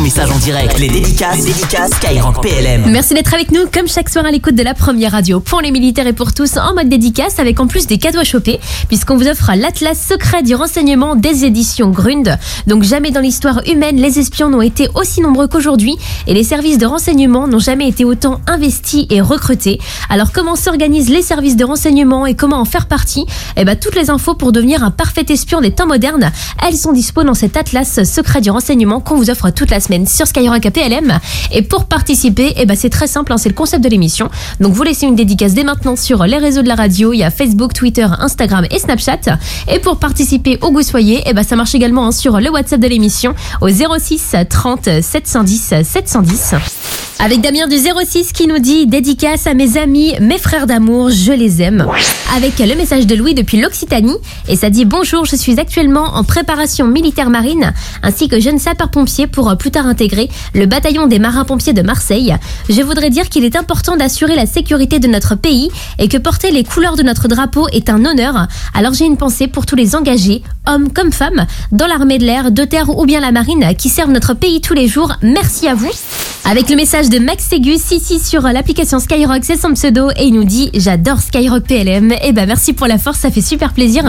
message en direct. Les dédicaces, les PLM. Merci d'être avec nous, comme chaque soir à l'écoute de la première radio pour les militaires et pour tous en mode dédicace, avec en plus des cadeaux à choper, puisqu'on vous offre l'Atlas secret du renseignement des éditions Grund. Donc jamais dans l'histoire humaine, les espions n'ont été aussi nombreux qu'aujourd'hui, et les services de renseignement n'ont jamais été autant investis et recrutés. Alors comment s'organisent les services de renseignement et comment en faire partie? Eh ben toutes les infos pour devenir un parfait espion des temps modernes, elles sont dispo dans cet Atlas secret du renseignement qu'on vous offre toute la semaine sur Skyrock PLM. Et pour participer, eh ben c'est très simple, hein, c'est le concept de l'émission. Donc vous laissez une dédicace dès maintenant sur les réseaux de la radio, il y a Facebook, Twitter, Instagram et Snapchat. Et pour participer au goût soyez, eh ben ça marche également hein, sur le WhatsApp de l'émission au 06 30 710 710. Avec Damien du 06 qui nous dit dédicace à mes amis, mes frères d'amour, je les aime. Avec le message de Louis depuis l'Occitanie et ça dit bonjour, je suis actuellement en préparation militaire marine ainsi que jeune sapeur-pompier pour plus tard intégrer le bataillon des marins-pompiers de Marseille. Je voudrais dire qu'il est important d'assurer la sécurité de notre pays et que porter les couleurs de notre drapeau est un honneur. Alors j'ai une pensée pour tous les engagés, hommes comme femmes, dans l'armée de l'air, de terre ou bien la marine qui servent notre pays tous les jours. Merci à vous. Avec le message de Max Ségus ici sur l'application Skyrock, c'est son pseudo et il nous dit j'adore Skyrock PLM. Et eh ben merci pour la force, ça fait super plaisir.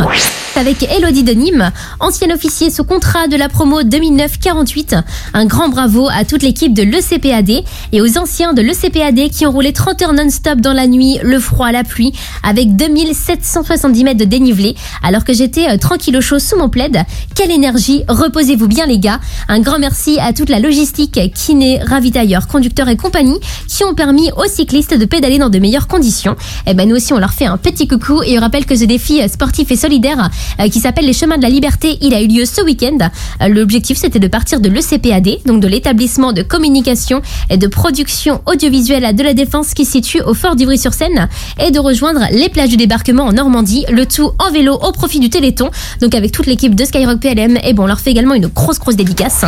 Avec Elodie de Nîmes, ancien officier sous contrat de la promo 2009-48. Un grand bravo à toute l'équipe de l'ECPAD et aux anciens de l'ECPAD qui ont roulé 30 heures non-stop dans la nuit, le froid, la pluie, avec 2770 mètres de dénivelé, alors que j'étais euh, tranquille au chaud sous mon plaid. Quelle énergie, reposez-vous bien les gars. Un grand merci à toute la logistique, kiné, conducteurs et compagnie qui ont permis aux cyclistes de pédaler dans de meilleures conditions. Et eh ben nous aussi on leur fait un petit coucou et on rappelle que ce défi sportif et solidaire euh, qui s'appelle les chemins de la liberté, il a eu lieu ce week-end. Euh, l'objectif c'était de partir de l'ECPAD, donc de l'établissement de communication et de production audiovisuelle de la défense qui se situe au fort d'Ivry-sur-Seine et de rejoindre les plages du débarquement en Normandie, le tout en vélo au profit du Téléthon. Donc avec toute l'équipe de Skyrock PLM, et bon on leur fait également une grosse grosse dédicace.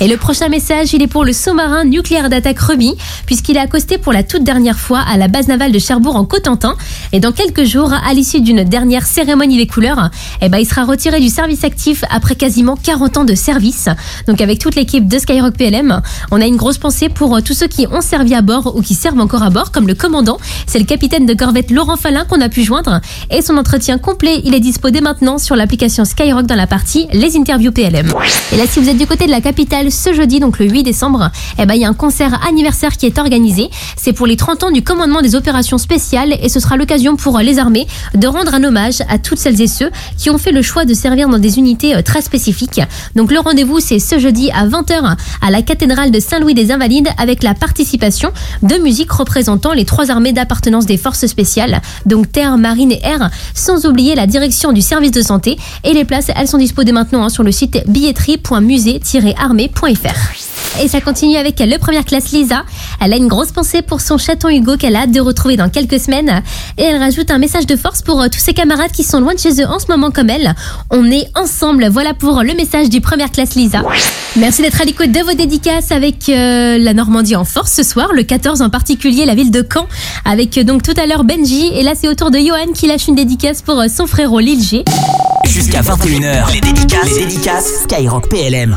Et le prochain message, il est pour le sous-marin nucléaire d'attaque Remy, puisqu'il est accosté pour la toute dernière fois à la base navale de Cherbourg en Cotentin. Et dans quelques jours, à l'issue d'une dernière cérémonie des couleurs, eh ben, il sera retiré du service actif après quasiment 40 ans de service. Donc avec toute l'équipe de Skyrock PLM, on a une grosse pensée pour euh, tous ceux qui ont servi à bord ou qui servent encore à bord, comme le commandant. C'est le capitaine de corvette Laurent Falin qu'on a pu joindre. Et son entretien complet, il est dispo dès maintenant sur l'application Skyrock dans la partie Les interviews PLM. Et là, si vous êtes du côté de la capitale, ce jeudi, donc le 8 décembre, eh ben, il y a un concert anniversaire qui est organisé. C'est pour les 30 ans du commandement des opérations spéciales et ce sera l'occasion pour les armées de rendre un hommage à toutes celles et ceux qui ont fait le choix de servir dans des unités euh, très spécifiques. Donc le rendez-vous, c'est ce jeudi à 20h à la cathédrale de Saint-Louis des Invalides avec la participation de musiques représentant les trois armées d'appartenance des forces spéciales, donc terre, marine et air, sans oublier la direction du service de santé. Et les places, elles sont disposées maintenant hein, sur le site billetterie.musée-armée.fr. Et ça continue avec le première classe Lisa. Elle a une grosse pensée pour son chaton Hugo qu'elle a hâte de retrouver dans quelques semaines. Et elle rajoute un message de force pour euh, tous ses camarades qui sont loin de chez eux en ce moment comme elle. On est ensemble. Voilà pour le message du première classe Lisa. Merci d'être à l'écoute de vos dédicaces avec euh, la Normandie en force ce soir, le 14 en particulier, la ville de Caen, avec euh, donc tout à l'heure Benji. Et là, c'est au tour de Johan qui lâche une dédicace pour son frérot Lil G. Jusqu'à 21h, les dédicaces, les dédicaces Skyrock PLM.